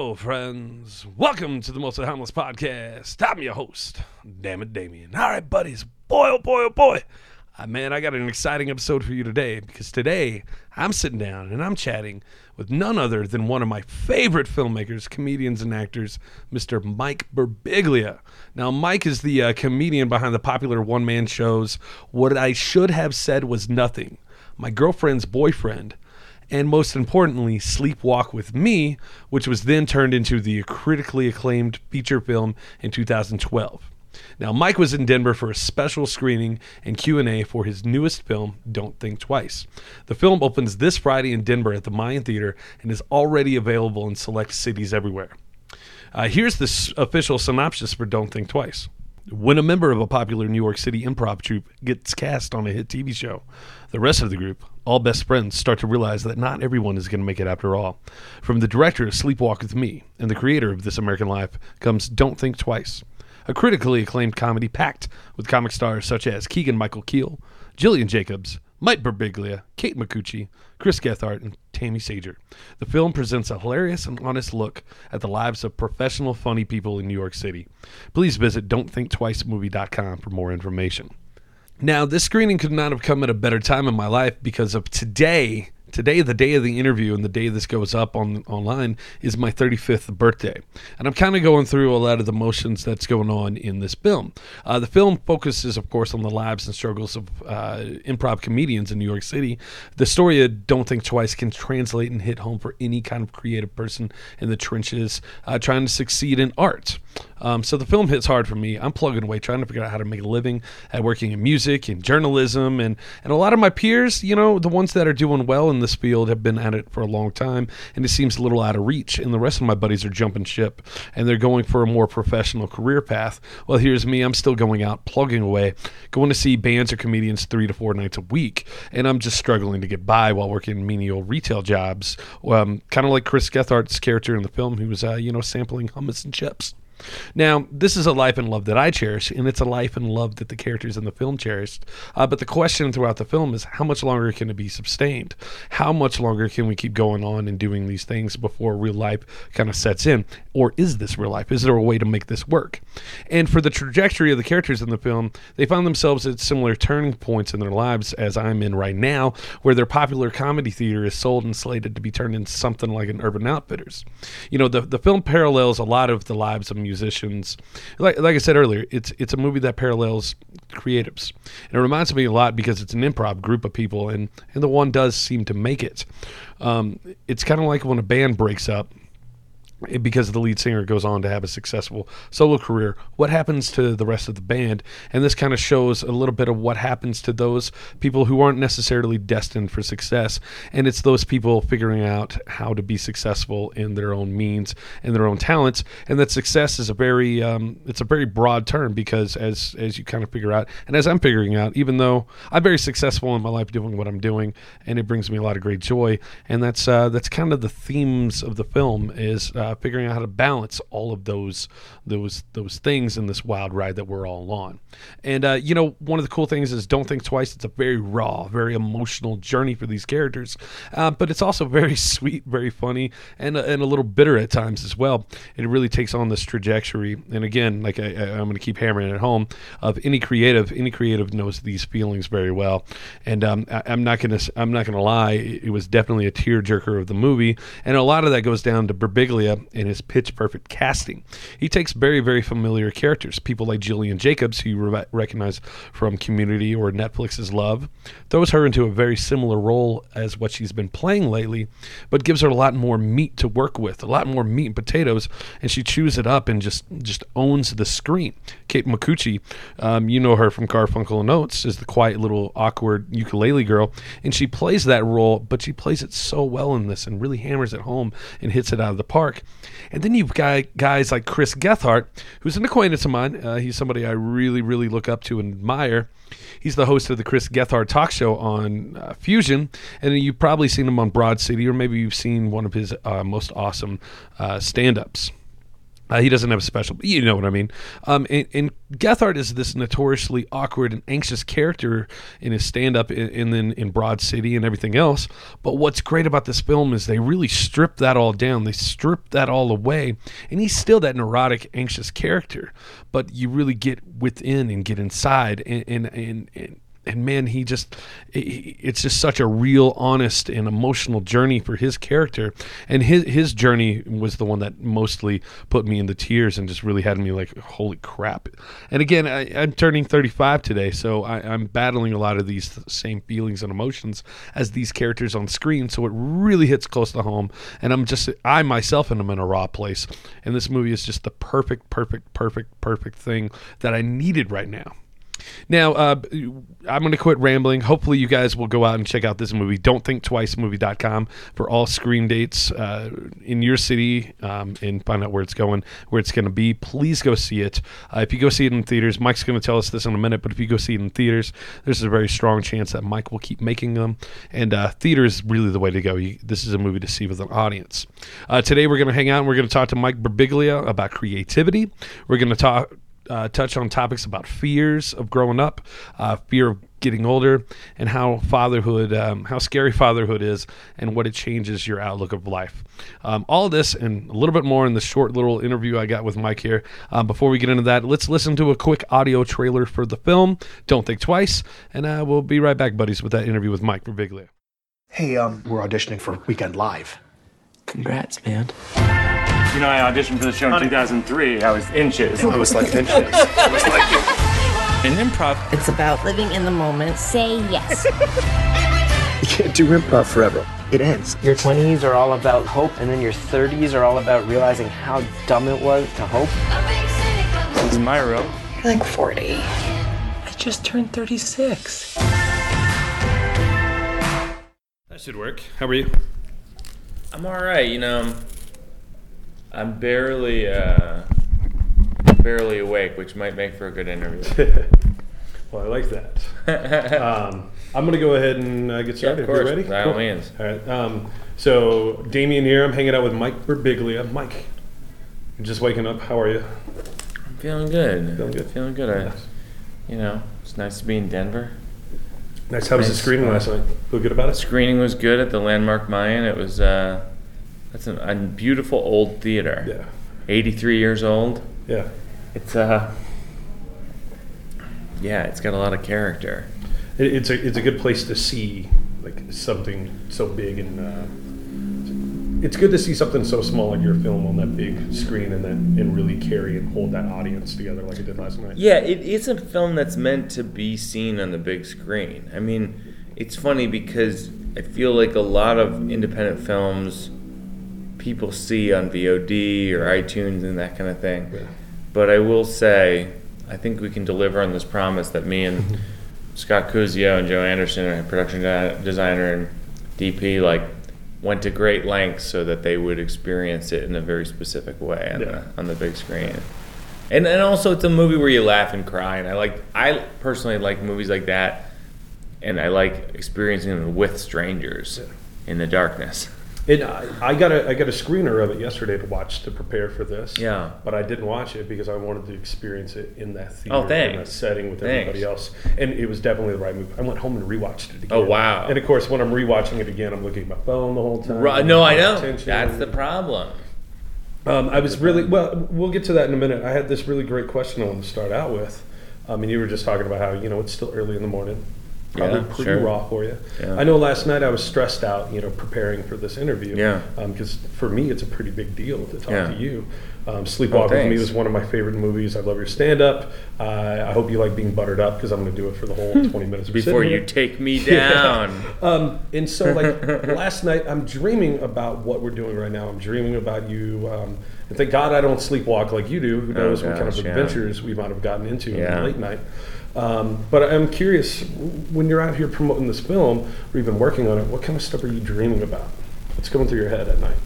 Hello, friends. Welcome to the Mostly Harmless Podcast. I'm your host, Damn it, Damien. All right, buddies. Boy, oh boy, oh boy. Uh, man, I got an exciting episode for you today because today I'm sitting down and I'm chatting with none other than one of my favorite filmmakers, comedians, and actors, Mr. Mike Birbiglia. Now, Mike is the uh, comedian behind the popular one man shows What I Should Have Said Was Nothing, My Girlfriend's Boyfriend, and most importantly, Sleepwalk with Me, which was then turned into the critically acclaimed feature film in 2012. Now, Mike was in Denver for a special screening and Q&A for his newest film, Don't Think Twice. The film opens this Friday in Denver at the Mayan Theater and is already available in select cities everywhere. Uh, here's the s- official synopsis for Don't Think Twice. When a member of a popular New York City improv troupe gets cast on a hit TV show, the rest of the group, all best friends, start to realize that not everyone is going to make it after all. From the director of Sleepwalk with Me and the creator of This American Life comes Don't Think Twice, a critically acclaimed comedy packed with comic stars such as Keegan Michael Key, Gillian Jacobs, Mike Birbiglia, Kate Micucci, Chris Gethard, and Tami Sagher. The film presents a hilarious and honest look at the lives of professional, funny people in New York City. Please visit Don'tThinkTwiceMovie.com for more information. Now, this screening could not have come at a better time in my life because of today. Today, the day of the interview and the day this goes up on online is my 35th birthday, and I'm kind of going through a lot of the motions that's going on in this film. Uh, the film focuses, of course, on the lives and struggles of uh, improv comedians in New York City. The story of Don't Think Twice can translate and hit home for any kind of creative person in the trenches uh, trying to succeed in art. Um, so the film hits hard for me. I'm plugging away, trying to figure out how to make a living at working in music and journalism, and and a lot of my peers, you know, the ones that are doing well in this field have been at it for a long time, and it seems a little out of reach. And the rest of my buddies are jumping ship, and they're going for a more professional career path. Well, here's me. I'm still going out, plugging away, going to see bands or comedians three to four nights a week, and I'm just struggling to get by while working menial retail jobs, um, kind of like Chris Gethard's character in the film, who was, uh, you know, sampling hummus and chips. Now, this is a life and love that I cherish, and it's a life and love that the characters in the film cherished. Uh, but the question throughout the film is how much longer can it be sustained? How much longer can we keep going on and doing these things before real life kind of sets in? Or is this real life? Is there a way to make this work? And for the trajectory of the characters in the film, they found themselves at similar turning points in their lives as I'm in right now, where their popular comedy theater is sold and slated to be turned into something like an Urban Outfitters. You know, the, the film parallels a lot of the lives of musicians. Like, like I said earlier, it's it's a movie that parallels creatives, and it reminds me a lot because it's an improv group of people, and and the one does seem to make it. Um, it's kind of like when a band breaks up because the lead singer goes on to have a successful solo career, what happens to the rest of the band? And this kind of shows a little bit of what happens to those people who aren't necessarily destined for success. And it's those people figuring out how to be successful in their own means and their own talents. And that success is a very um, it's a very broad term because as as you kind of figure out, and as I'm figuring out, even though I'm very successful in my life doing what I'm doing, and it brings me a lot of great joy, and that's uh, that's kind of the themes of the film is. Uh, figuring out how to balance all of those those those things in this wild ride that we're all on. And uh, you know, one of the cool things is don't think twice. It's a very raw, very emotional journey for these characters, uh, but it's also very sweet, very funny, and and a little bitter at times as well. It really takes on this trajectory. And again, like I, I'm going to keep hammering it home, of any creative, any creative knows these feelings very well. And um, I, I'm not going to I'm not going to lie, it was definitely a tearjerker of the movie, and a lot of that goes down to Birbiglia in his pitch perfect casting. He takes very, very familiar characters, people like Gillian Jacobs, who you re- recognize from Community or Netflix's Love, throws her into a very similar role as what she's been playing lately, but gives her a lot more meat to work with, a lot more meat and potatoes, and she chews it up and just just owns the screen. Kate Micucci, um, you know her from Garfunkel and Oates, is the quiet little awkward ukulele girl, and she plays that role, but she plays it so well in this and really hammers it home and hits it out of the park. And then you've got guys like Chris Gethard, who's an acquaintance of mine. Uh, he's somebody I really, really look up to and admire. He's the host of the Chris Gethard talk show on uh, Fusion, and you've probably seen him on Broad City, or maybe you've seen one of his uh, most awesome uh, stand ups. Uh, he doesn't have a special, you know what I mean. Um, and, and Gethard is this notoriously awkward and anxious character in his stand-up, and then in Broad City and everything else. But what's great about this film is they really strip that all down. They strip that all away, and he's still that neurotic, anxious character. But you really get within and get inside, and and and, and and man, he just, it's just such a real, honest, and emotional journey for his character. And his, his journey was the one that mostly put me into tears and just really had me like, holy crap. And again, I, am turning 35 today, so I, I'm battling a lot of these same feelings and emotions as these characters on screen. So it really hits close to home. And I'm just, I myself am in a raw place. And this movie is just the perfect, perfect, perfect, perfect thing that I needed right now. Now, uh, I'm going to quit rambling. Hopefully, you guys will go out and check out this movie. Don't think twice movie.com for all screen dates uh, in your city um, and find out where it's going, where it's going to be. Please go see it. Uh, if you go see it in theaters, Mike's going to tell us this in a minute, but if you go see it in theaters, there's a very strong chance that Mike will keep making them. And uh, theater is really the way to go. You, this is a movie to see with an audience. Uh, today, we're going to hang out and we're going to talk to Mike Birbiglia about creativity. We're going to talk uh, touch on topics about fears of growing up, uh, fear of getting older, and how fatherhood, um, how scary fatherhood is, and what it changes your outlook of life. Um, all of this and a little bit more in the short little interview I got with Mike here. Um, before we get into that, let's listen to a quick audio trailer for the film. Don't think twice, and uh, we'll be right back, buddies, with that interview with Mike Birbiglia. Hey, um, we're auditioning for Weekend Live. Congrats, man. You know, I auditioned for the show in 2003. I was inches. It was like inches. It was like In improv, It's about living in the moment. Say yes. You can't do improv forever. It ends. Your 20s are all about hope, and then your 30s are all about realizing how dumb it was to hope. this is my room. You're like 40. I just turned 36. That should work. How are you? I'm all right. You know, I'm barely, uh, barely awake, which might make for a good interview. Well, I like that. um, I'm going to go ahead and uh, get Yeah, started. of course. You ready? By all means. All right. Um, so, Damien here. I'm hanging out with Mike Birbiglia. Mike, you're just waking up. How are you? I'm feeling good. Feeling good? Feeling good. I, you know, it's nice to be in Denver. Nice. How was the Nice. screening last night? Feel good about it? Screening was good at the Landmark Mayan. It was, uh, that's an, a beautiful old theater. Yeah. 83 years old. Yeah. It's uh, yeah, it's got a lot of character. It, it's a it's a good place to see like something so big and uh, it's good to see something so small like your film on that big screen and then and really carry and hold that audience together like it did last night. Yeah, it is a film that's meant to be seen on the big screen. I mean, it's funny because I feel like a lot of independent films people see on VOD or iTunes and that kind of thing. Yeah. But I will say, I think we can deliver on this promise that me and Scott Kuzio and Joe Anderson, our production de- designer and DP, like went to great lengths so that they would experience it in a very specific way on, Yeah. the, on the big screen. And and also it's a movie where you laugh and cry, and I like I personally like movies like that, and I like experiencing them with strangers in the darkness. And I, I got a I got a screener of it yesterday to watch to prepare for this. Yeah. But I didn't watch it because I wanted to experience it in that theater, Oh, in that setting with Thanks. everybody else. And it was definitely the right move. I went home and rewatched it again. Oh, wow. And of course, when I'm rewatching it again, I'm looking at my phone the whole time. Right, no, I know Attention. that's the problem. Um, I was really well. We'll get to that in a minute. I had this really great question I wanted to start out with. Um, and you were just talking about how you know it's still early in the morning, probably Yeah, pretty sure. raw for you. Yeah. I know last night I was stressed out, you know, preparing for this interview. Yeah. Because for me, it's a pretty big deal to talk Yeah. to you. Um, Sleepwalk with me was one of my favorite movies. I love your stand up. Uh, I hope you like being buttered up because I'm going to do it for the whole 20 minutes Before you take me down. Um, and so, like last night, I'm dreaming about what we're doing right now. I'm dreaming about you. Um, and thank God I don't sleepwalk like you do. Who Oh, knows what kind of gosh, yeah. adventures we might have gotten into in the late night. Um, but I'm curious, when you're out here promoting this film or even working on it, what kind of stuff are you dreaming about? What's going through your head at night?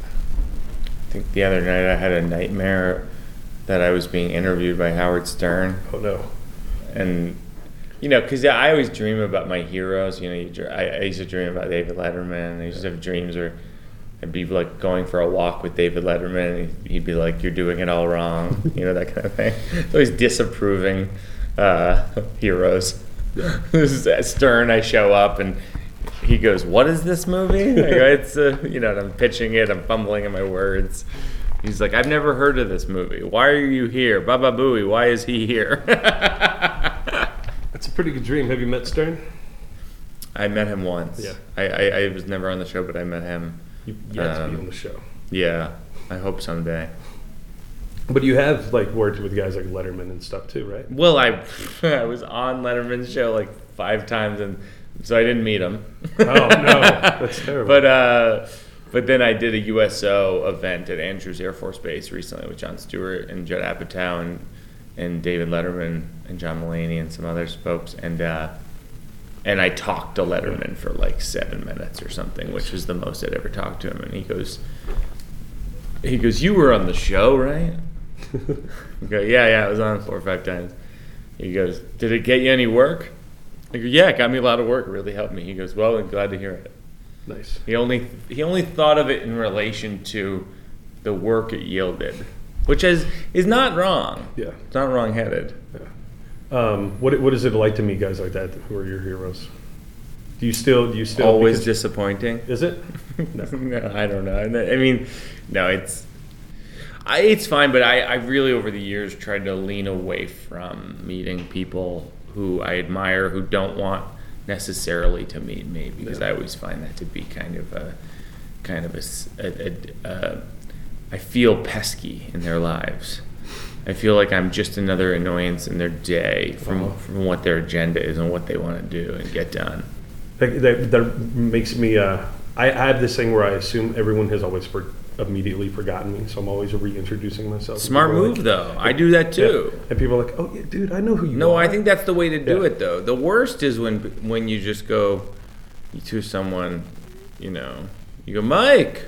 I think the other night I had a nightmare that I was being interviewed by Howard Stern. Oh no. and you know, because I always dream about my heroes. You know, you, I, I used to dream about David Letterman. I used to have dreams where I'd be like going for a walk with David Letterman, and he'd be like, "You're doing it all wrong," you know that kind of thing. Always disapproving uh, heroes. This is Stern. I show up and he goes, "What is this movie?" I go, it's uh, you know, and I'm pitching it. I'm fumbling in my words. He's like, "I've never heard of this movie. Why are you here, Baba Booey? Why is he here?" That's a pretty good dream. Have you met Stern? I met him once. Yeah. I, I, I was never on the show, but I met him. You yet to be Um, on the show. Yeah, I hope someday. But you have like worked with guys like Letterman and stuff too, right? Well, I I was on Letterman's show like five times, and so I didn't meet him. Oh no, that's terrible. But uh, but then I did a USO event at Andrews Air Force Base recently with Jon Stewart and Judd Apatow and, and David Letterman and John Mulaney and some other folks, and uh, and I talked to Letterman for like seven minutes or something, which was the most I'd ever talked to him. And he goes, he goes, "You were on the show, right?" Go, "Yeah, yeah, I was on four or five times." He goes, "Did it get you any work?" I go, "Yeah, it got me a lot of work. It really helped me." He goes, "Well, I'm glad to hear it." nice. He only he only thought of it in relation to the work it yielded, which is is not wrong. Yeah. It's not wrong headed. Um, what what is it like to meet guys like that who are your heroes? Do you still do you still Always disappointing. is it? No. no, I don't know. I mean, no, it's I, it's fine, but I, I really over the years tried to lean away from meeting people who I admire who don't want necessarily to meet me because I always find that to be kind of a kind of a, s- a- a- uh, feel pesky in their lives. I feel like I'm just another annoyance in their day from, from what their agenda is and what they want to do and get done. That, that, that makes me. Uh, I, I have this thing where I assume everyone has always for, immediately forgotten me, so I'm always reintroducing myself. Smart move like- though. I do that too. Yeah. And people are like, "Oh yeah, dude, I know who you No, are." No, I think that's the way to do Yeah. it though. The worst is when when you just go to someone, you know, you go, Mike.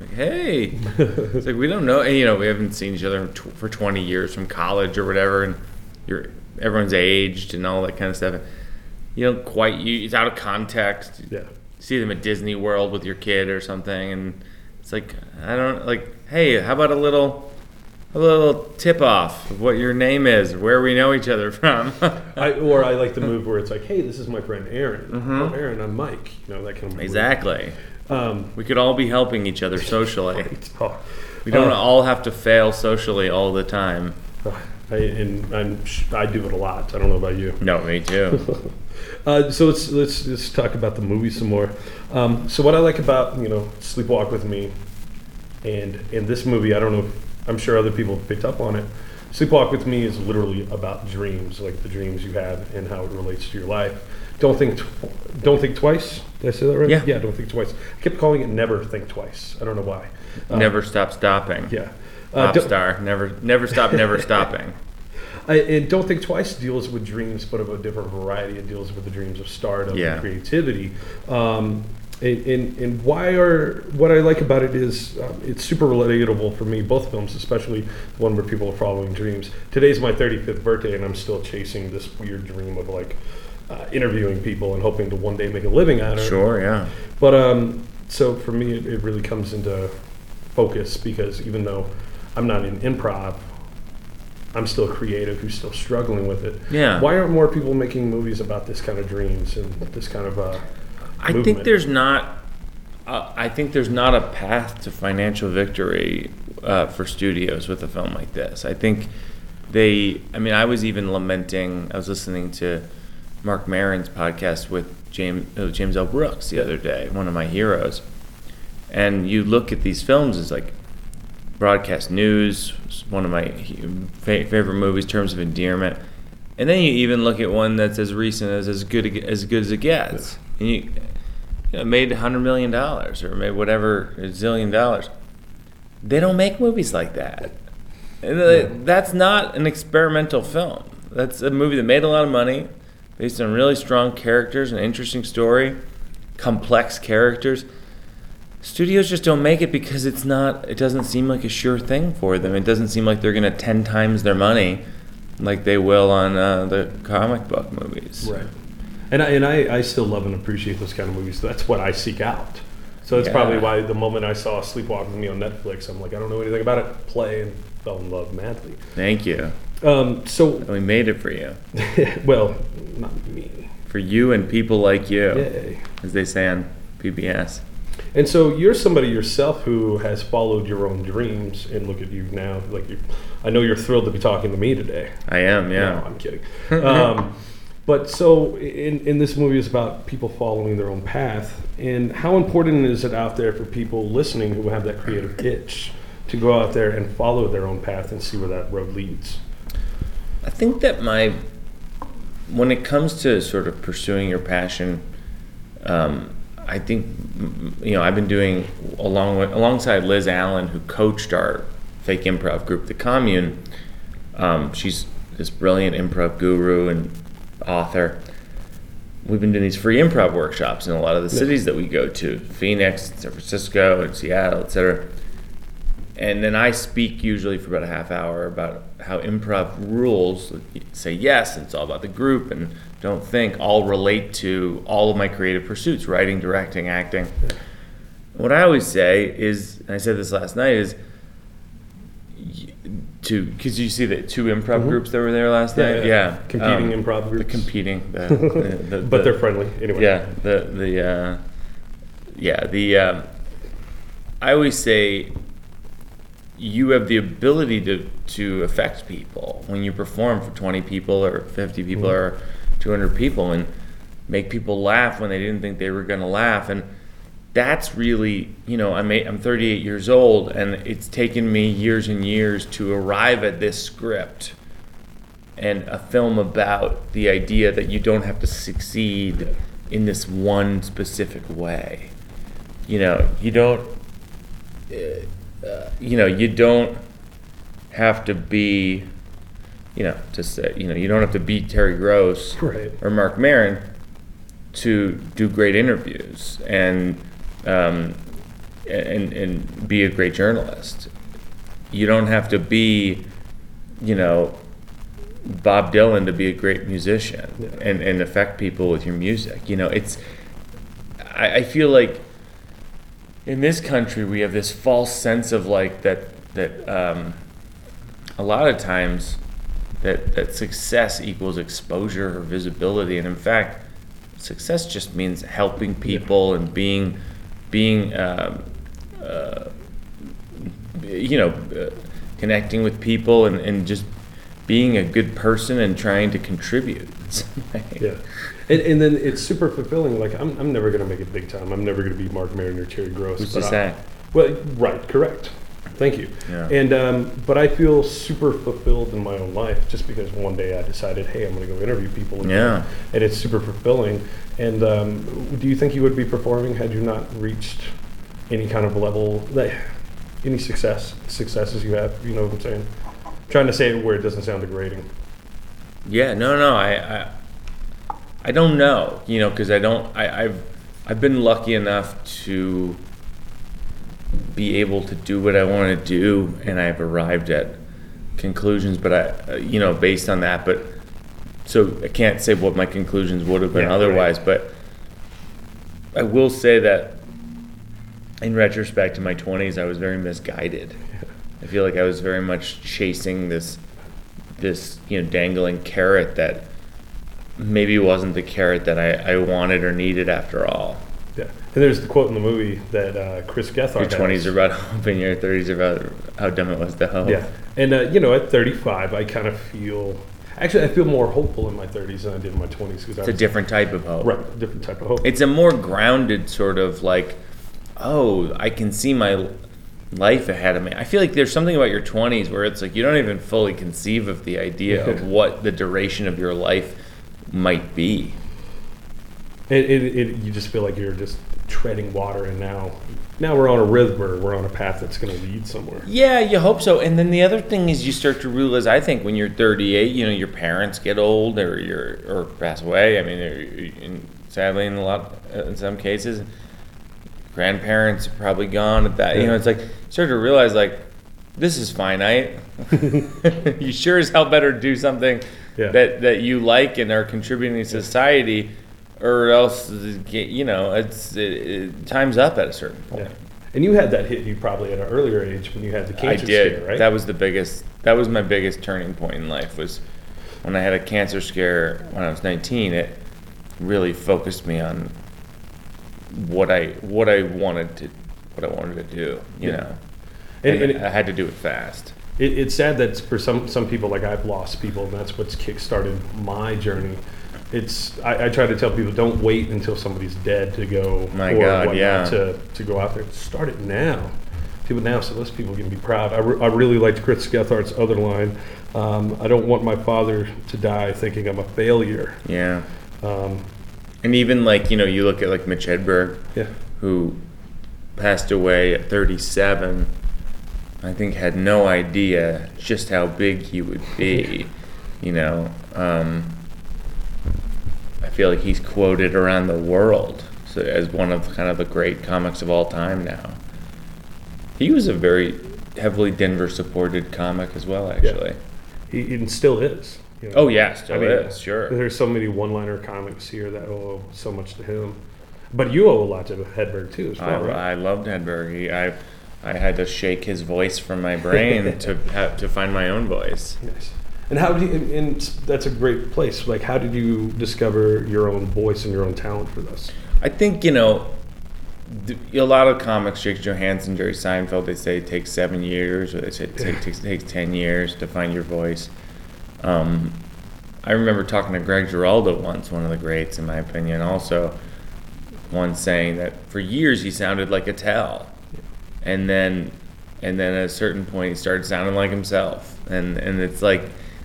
Like, hey, it's like we don't know, and, you know, we haven't seen each other for 20 years from college or whatever, and you're everyone's aged and all that kind of stuff. You don't quite, you, it's out of context. Yeah. See them at Disney World with your kid or something, and it's like I don't like. Hey, how about a little, a little tip off of what your name is, where we know each other from. I, or I like the move where it's like, "Hey, this is my friend Aaron. Oh, Aaron, I'm Mike." You know that kind of move. exactly. Um, We could all be helping each other socially. oh, We don't uh, all have to fail socially all the time. I, and I'm, I do it a lot. I don't know about you. No, me too. Uh, so let's let's let's talk about the movie some more. Um, so what I like about you know Sleepwalk with Me, and in this movie, I don't know. If, I'm sure other people have picked up on it. Sleepwalk with Me is literally about dreams, like the dreams you have and how it relates to your life. Don't think, tw- don't think twice. Did I say that right? Yeah. Yeah. Don't think twice. I kept calling it Never Think Twice. I don't know why. Um, never stop stopping. Yeah. Uh, Pop don't- star. Never, never stop. Never stopping. I, and Don't Think Twice deals with dreams, but of a different variety. It deals with the dreams of stardom Yeah. and creativity. Um, and, and, and why are what I like about it is um, it's super relatable for me. Both films, especially the one where people are following dreams. Today's my 35th birthday, and I'm still chasing this weird dream of like uh, interviewing people and hoping to one day make a living out of it. Sure. Yeah. But um, so for me, it, it really comes into focus because even though I'm not in improv, I'm still a creative who's still struggling with it. Yeah. Why aren't more people making movies about this kind of dreams and this kind of uh, I think there's not. Uh, I think there's not a path to financial victory uh, for studios with a film like this. I think they. I mean, I was even lamenting. I was listening to Marc Maron's podcast with James uh, James L. Brooks the other day, one of my heroes. And you look at these films as like broadcast news, one of my favorite movies, terms of endearment. And then you even look at one that's as recent as as good as good as it gets, and you, you know, made hundred million dollars or made whatever a zillion dollars. They don't make movies like that. And, That's not an experimental film. That's a movie that made a lot of money, based on really strong characters, an interesting story, complex characters studios just don't make it because it's not it doesn't seem like a sure thing for them it doesn't seem like they're going to 10 times their money like they will on uh, the comic book movies right. And I, and I, I still love and appreciate those kind of movies. That's what I seek out. So that's Yeah. probably why the moment I saw Sleepwalk with Me on Netflix, I'm like, I don't know anything about it. Play and fell in love madly. Thank you. Um, so, We made it for you. well, not me. For you and people like you, Yay. as they say on PBS. And so you're somebody yourself who has followed your own dreams, and look at you now. Like you, I know you're thrilled to be talking to me today. I am, No, yeah. I'm kidding. um, but so in, in this movie is about people following their own path, and how important is it out there for people listening who have that creative itch to go out there and follow their own path and see where that road leads? I think that my, when it comes to sort of pursuing your passion, um, I think, you know, I've been doing along with, alongside Liz Allen, who coached our fake improv group, The Commune. Um, she's this brilliant improv guru and author. We've been doing these free improv workshops in a lot of the cities that we go to, Phoenix, San Francisco, and Seattle, et cetera. And then I speak usually for about a half hour about how improv rules say yes, and it's all about the group, and don't think all relate to all of my creative pursuits writing, directing, acting. What I always say is, and I said this last night, is to because you see the two improv groups that were there last Mm-hmm. Yeah, night, yeah. yeah, Competing um, improv the groups. competing, the, the, the, But they're friendly anyway. yeah, the the uh, yeah the um, I always say you have the ability to to affect people when you perform for 20 people or 50 people or 200 people and make people laugh when they didn't think they were going to laugh and that's really you know I'm eight, I'm 38 years old and it's taken me years and years to arrive at this script and a film about the idea that you don't have to succeed in this one specific way. You know, you don't, uh, you know, you don't have to be, you know, to say, you know, you don't have to be Terry Gross Right. or Marc Maron to do great interviews and um, and and be a great journalist. You don't have to be, you know, Bob Dylan to be a great musician and, and affect people with your music. You know, it's I, I feel like in this country we have this false sense of like that that um, a lot of times that that success equals exposure or visibility, and in fact, success just means helping people and being being um, uh, you know uh, connecting with people and, and just being a good person and trying to contribute. Yeah. And, and then it's super fulfilling. Like, I'm, I'm never going to make it big time. I'm never going to be Marc Maron or Terry Gross. Who's but to I- say? Well, right, correct. Thank you. Yeah. And um, but I feel super fulfilled in my own life just because one day I decided, hey, I'm going to go interview people. again. Yeah. And it's super fulfilling. And um, do you think you would be performing had you not reached any kind of level, that, any success, successes you have? You know what I'm saying? Trying to say it where it doesn't sound degrading. Yeah, no, no, I, I, I don't know, you know, because I don't, I, I've, I've been lucky enough to be able to do what I want to do, and I've arrived at conclusions, but I, uh, you know, based on that, but so I can't say what my conclusions would have been Yeah, otherwise, but I will say that in retrospect, in my 20s, I was very misguided. I feel like I was very much chasing this this you know dangling carrot that maybe wasn't the carrot that I, I wanted or needed after all. Yeah. And there's the quote in the movie that uh, Chris Gethard Your twenties are about hope, and your thirties are about how dumb it was to hope. Yeah, and uh, you know, at 35, I kind of feel. Actually, I feel more hopeful in my 30s than I did in my 20s because I It's a different type of hope. right, different type of hope. It's a more grounded sort of like, oh, I can see my life ahead of me. I feel like there's something about your 20s where it's like you don't even fully conceive of the idea of what the duration of your life might be. It, it, it, you just feel like you're just treading water, and now, now we're on a rhythm or we're on a path that's going to lead somewhere. Yeah, you hope so. And then the other thing is you start to realize, I think, when you're 38, you know, your parents get old or you're or pass away. I mean, sadly, in a lot, in some cases, grandparents are probably gone at that. You know, it's like you start to realize, like, this is finite. you sure as hell better do something Yeah. that that you like and are contributing to society, or else you know it's it, it, time's up at a certain point. Yeah. And you had that hit you probably at an earlier age when you had the I cancer did. scare, right? That was the biggest. That was my biggest turning point in life. Was when I had a cancer scare when I was 19. It really focused me on what I what I wanted to what I wanted to do. You Yeah. know, And- and, and I had to do it fast. It, it's sad that for some some people, like I've lost people, and that's what's kickstarted my journey. It's I, I try to tell people don't wait until somebody's dead to go My or God, yeah. to to go out there. Start it now. People now, so those people can be proud. I, re- I really liked Chris Gethard's other line. Um, I don't want my father to die thinking I'm a failure. Yeah. Um, And even like you know, you look at like Mitch Hedberg, yeah, who passed away at 37. I think had no idea just how big he would be. You know, um, I feel like he's quoted around the world so as one of kind of the great comics of all time now. He was a very heavily Denver supported comic as well, actually. he, he still is. You know. Oh yeah, still I mean, is sure. There's so many one-liner comics here that owe so much to him. But you owe a lot to Hedberg too, as I, well, right? I loved Hedberg. He, I I had to shake his voice from my brain to have to find my own voice. Nice. And how did you? And, and that's a great place. Like, how did you discover your own voice and your own talent for this? I think you know a lot of comics. Jake Johannsen, Jerry Seinfeld. They say it takes seven years, or they say it takes, takes, takes ten years to find your voice. Um, I remember talking to Greg Giraldo once, one of the greats in my opinion. Also, once saying that for years he sounded like Attell, and then and then at a certain point he started sounding like himself. And and it's like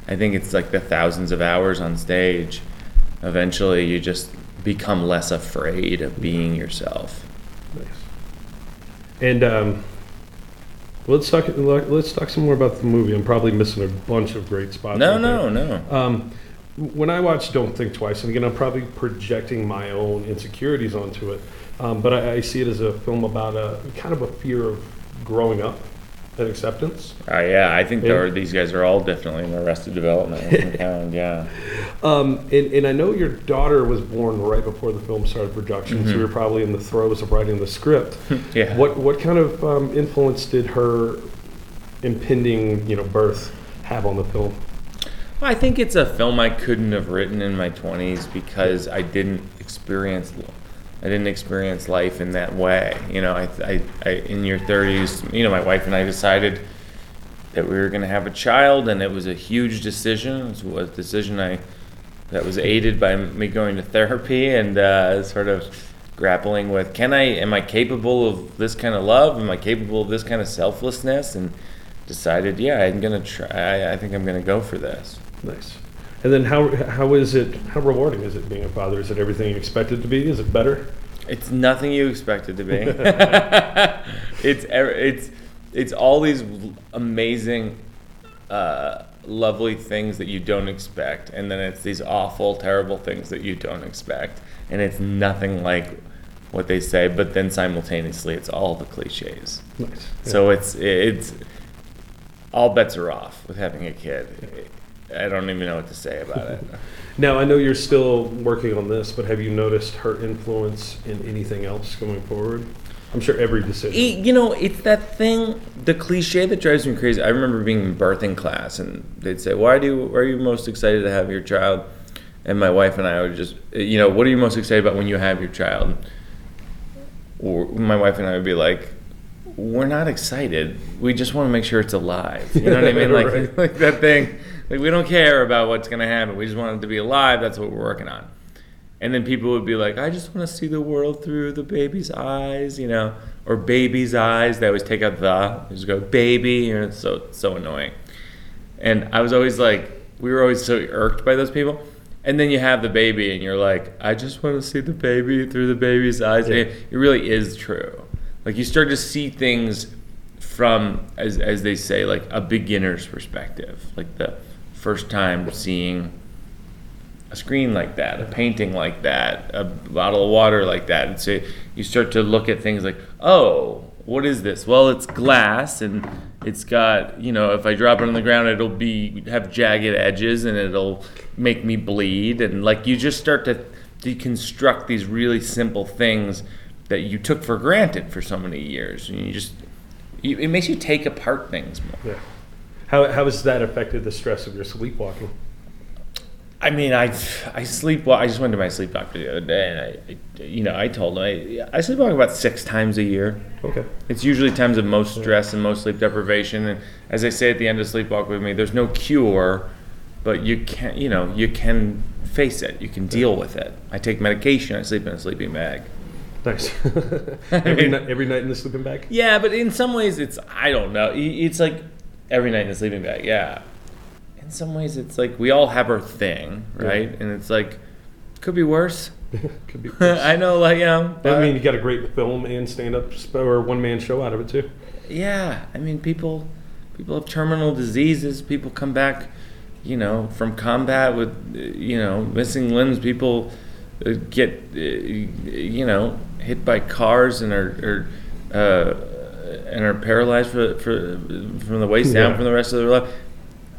I think it's like the thousands of hours on stage. Eventually, you just become less afraid of being yourself. Nice. And um, let's talk. Let's talk some more about the movie. I'm probably missing a bunch of great spots. No, out no, no. Um, when I watch Don't Think Twice, and again, I'm probably projecting my own insecurities onto it, um, but I, I see it as a film about a kind of a fear of growing up and acceptance. Uh, yeah, I think there are, these guys are all definitely in Arrested Development. of some kind, yeah. Um, and, and I know your daughter was born right before the film started production, so you were probably in the throes of writing the script. Mm-hmm. Yeah. What what kind of um, influence did her impending, you know, birth have on the film? I think it's a film I couldn't have written in my 20s because I didn't experience I didn't experience life in that way. You know, I, I, I in your 30s, you know, my wife and I decided that we were going to have a child, and it was a huge decision. It was a decision I that was aided by me going to therapy and uh, sort of grappling with can I am I capable of this kind of love? Am I capable of this kind of selflessness? And decided, yeah, I'm gonna try. I, I think I'm gonna go for this. Nice. And then how how is it? How rewarding is it being a father? Is it everything you expected to be? Is it better? It's nothing you expect it to be. it's it's it's all these amazing, uh, lovely things that you don't expect, and then it's these awful, terrible things that you don't expect, and it's nothing like what they say. But then simultaneously, it's all the cliches. Nice. So it's it's all bets are off with having a kid. I don't even know what to say about it. Now I know you're still working on this, but have you noticed her influence in anything else going forward? I'm sure every decision. It- you know, it's that thing, the cliche that drives me crazy. I remember being in birthing class, and they'd say, "Why do you, are you most excited to have your child?" And my wife and I would just, you know, what are you most excited about when you have your child? Or my wife and I would be like, "We're not excited. We just want to make sure it's alive." You know what I mean? Like, Right. like that thing. Like we don't care about what's gonna happen. We just want it to be alive. That's what we're working on. And then people would be like, I just want to see the world through the baby's eyes, you know, or baby's eyes. They always take out the, they just go baby, you know, it's so so annoying. And I was always like, we were always so irked by those people. And then you have the baby, and you're like, I just want to see the baby through the baby's eyes. And It, it really is true. Like you start to see things from, as as they say, like a beginner's perspective, like the first time seeing a screen like that, a painting like that, a bottle of water like that. And so you start to look at things like, oh, what is this? Well, it's glass and it's got, you know, if I drop it on the ground, it'll be have jagged edges and it'll make me bleed. And like you just start to deconstruct these really simple things that you took for granted for so many years. And you just, you, it makes you take apart things more. Yeah. How, how has that affected the stress of your sleepwalking? I mean, I I sleep. I just went to my sleep doctor the other day, and I, I you know, I told him I, I sleepwalk about six times a year. Okay. It's usually times of most stress and most sleep deprivation. And as I say at the end of Sleepwalk with Me, there's no cure, but you can, you know, you can face it. You can deal with it. I take medication. I sleep in a sleeping bag. Nice. every, night, every night in the sleeping bag? Yeah, but in some ways, it's I don't know. It's like every night in the sleeping bag. Yeah. In some ways, it's like we all have our thing, right? And it's like could be worse. Could be. Worse. I know, like you know. I uh, mean, you got a great film and stand-up sp- or one-man show out of it too. Yeah, I mean, people people have terminal diseases. People come back, you know, from combat with, you know, missing limbs. People uh, get, uh, you know, hit by cars and are, are uh, and are paralyzed for, for from the waist down Yeah. from the rest of their life.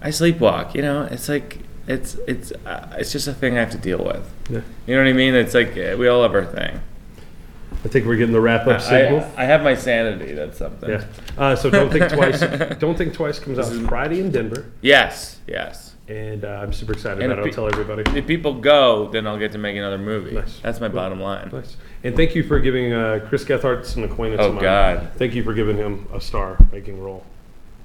I sleepwalk. You know, it's like it's it's uh, it's just a thing I have to deal with. Yeah. You know what I mean? It's like uh, we all have our thing. I think we're getting the wrap-up I, signal. I have my sanity. That's something. yeah. Uh, so don't think twice. don't think twice comes out Friday in Denver, Yes, yes. and uh, I'm super excited And about it. I'll pe- tell everybody. If people go, then I'll get to make another movie. Nice. That's my bottom line. Nice. And thank you for giving uh, Chris Gethard's an acquaintance Oh, of mine. God. Thank you for giving him a star making role.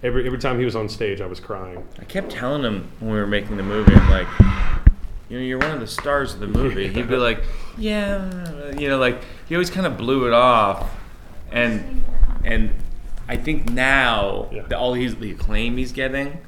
Every every time he was on stage, I was crying. I kept telling him when we were making the movie, I'm like, you know, you're one of the stars of the movie. He'd be like, yeah, you know, like he always kind of blew it off, and and I think now Yeah. that all he's the acclaim he's getting,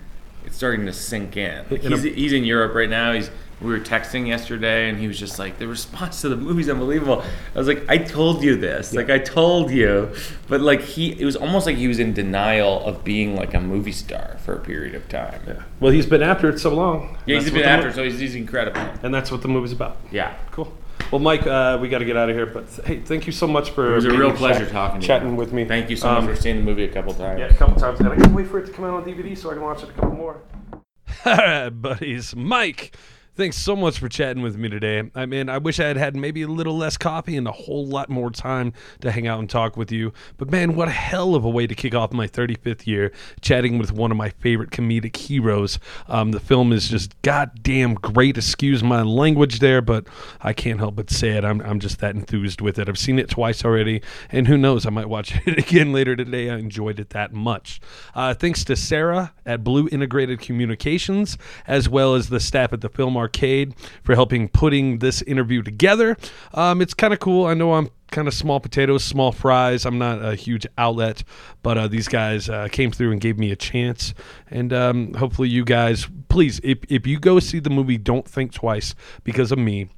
it's starting to sink in. Like, In a- he's he's in Europe right now. He's we were texting yesterday, and he was just like, the response to the movie's unbelievable. I was like, I told you this, like I told you, but like he, it was almost like he was in denial of being like a movie star for a period of time. Yeah. Well, he's been after it so long. Yeah, he's been the after, mo- so he's, he's incredible. and that's what the movie's about. Yeah. Cool. Well, Mike, uh, we got to get out of here. But hey, thank you so much for It was a real pleasure chat- talking to you. chatting with me. Thank you so Um, much for seeing the movie a couple times. Yeah, a couple times, and I can't wait for it to come out on DVD so I can watch it a couple more. All right, buddies. Mike, thanks so much for chatting with me today. I mean, I wish I had had maybe a little less coffee and a whole lot more time to hang out and talk with you. But man, what a hell of a way to kick off my 35th year chatting with one of my favorite comedic heroes. Um, the film is just goddamn great. Excuse my language there, but I can't help but say it. I'm, I'm just that enthused with it. I've seen it twice already, and who knows, I might watch it again later today. I enjoyed it that much. Uh, thanks to Sarah at Blue Integrated Communications, as well as the staff at the Film Arcade for helping putting this interview together. Um, it's kind of cool. I know I'm kind of small potatoes, small fries. I'm not a huge outlet, but uh, these guys uh, came through and gave me a chance. And um, hopefully, you guys, please, if, if you go see the movie, don't think twice because of me.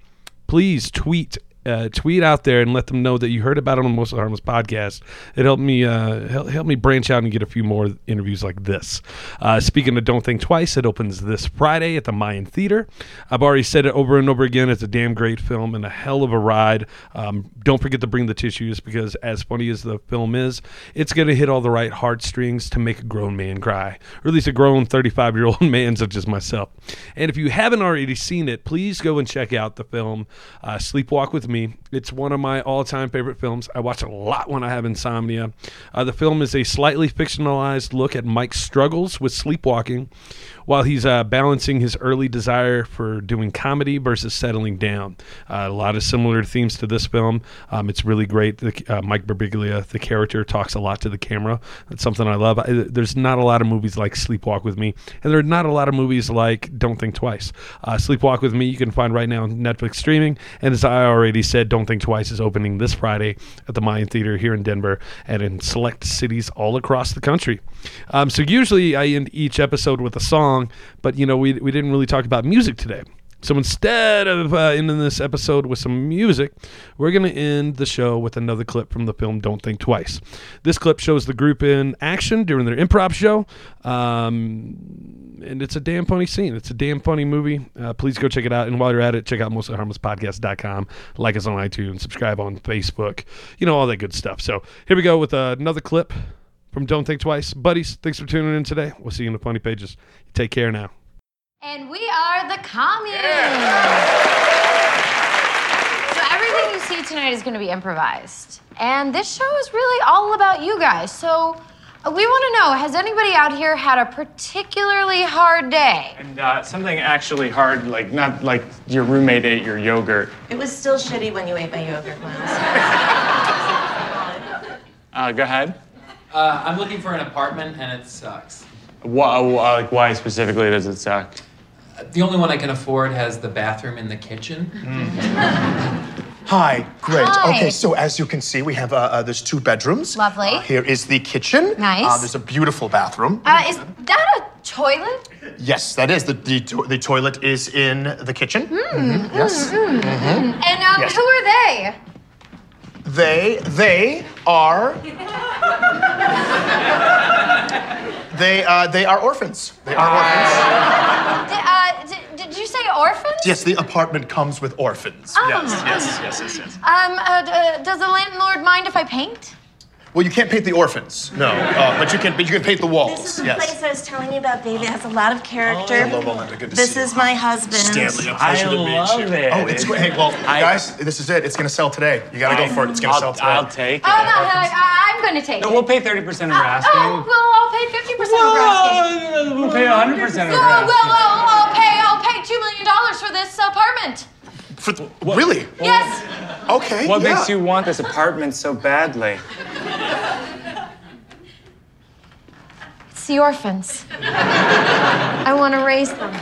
Please tweet uh, tweet out there and let them know that you heard about it on the Most Harmless podcast. It helped me uh, help, help me branch out and get a few more interviews like this. Uh, speaking of Don't Think Twice, it opens this Friday at the Mayan Theater. I've already said it over and over again. It's a damn great film and a hell of a ride. Um, don't forget to bring the tissues because as funny as the film is, it's going to hit all the right heartstrings to make a grown man cry, or at least a grown 35 year old man such as myself. And if you haven't already seen it, please go and check out the film uh, Sleepwalk with Me. It's one of my all time favorite films. I watch a lot when I have insomnia. Uh, the film is a slightly fictionalized look at Mike's struggles with sleepwalking while he's uh, balancing his early desire for doing comedy versus settling down. Uh, a lot of similar themes to this film. Um, it's really great. The, uh, Mike Birbiglia, the character, talks a lot to the camera. That's something I love. I, there's not a lot of movies like Sleepwalk with Me, and there are not a lot of movies like Don't Think Twice. Uh, Sleepwalk with Me you can find right now on Netflix streaming, and as I already said, Don't Think Twice is opening this Friday at the Mayan Theater here in Denver and in select cities all across the country. Um, so usually I end each episode with a song, but you know we we didn't really talk about music today. So instead of uh, ending this episode with some music, we're going to end the show with another clip from the film Don't Think Twice. This clip shows the group in action during their improv show. Um, and it's a damn funny scene. It's a damn funny movie. Uh, please go check it out. And while you're at it, check out mostlyharmlesspodcast.com. Like us on iTunes, subscribe on Facebook, you know, all that good stuff. So here we go with uh, another clip from Don't Think Twice. Buddies, thanks for tuning in today. We'll see you in the funny pages. Take care now. And we are the Commies. So everything you see tonight is going to be improvised. And this show is really all about you guys. So uh, we want to know has anybody out here had a particularly hard day? And uh, something actually hard, like not like your roommate ate your yogurt. It was still shitty when you ate my yogurt, Miles. Uh, go ahead. Uh, I'm looking for an apartment and it sucks. Why, like why specifically does it suck? The only one I can afford has the bathroom in the kitchen. Hi, great. Hi. Okay, so as you can see, we have uh, uh, there's two bedrooms. Lovely. Uh, here is the kitchen. Nice. Uh, there's a beautiful bathroom. Uh, is that a toilet? yes, that is the the, to- the toilet is in the kitchen. Hmm, Mhm, Yes. And um, Yes. who are they? They they are. they uh, they are orphans. They are orphans. D- uh, d- did you say orphans? Yes, the apartment comes with orphans. Oh. Yes, yes, yes, yes, yes. Um, uh, d- uh, does the landlord mind if I paint? Well, you can't paint the orphans, no, uh, but you can, but you can paint the walls. This is the yes. place I was telling you about, David. It has a lot of character. Hello, Melinda. Good to this see you. This is my husband. Stanley, a I pleasure to meet love you. it. Oh, it's great. Hey, well, I- guys, this is it. It's gonna sell today. You gotta go for it. It's gonna I'll, sell today. I'll take it. Oh, no, I, I, I'm going to take No, it. No, we'll pay 30% of her asking. Oh, well, I'll pay 50% of asking. We'll pay 100% of her Oh, well, asking. well, I'll pay, I'll pay $2 million for this apartment. For- really? Yes. Okay. What yeah. makes you want this apartment so badly? It's the orphans. I want to raise them.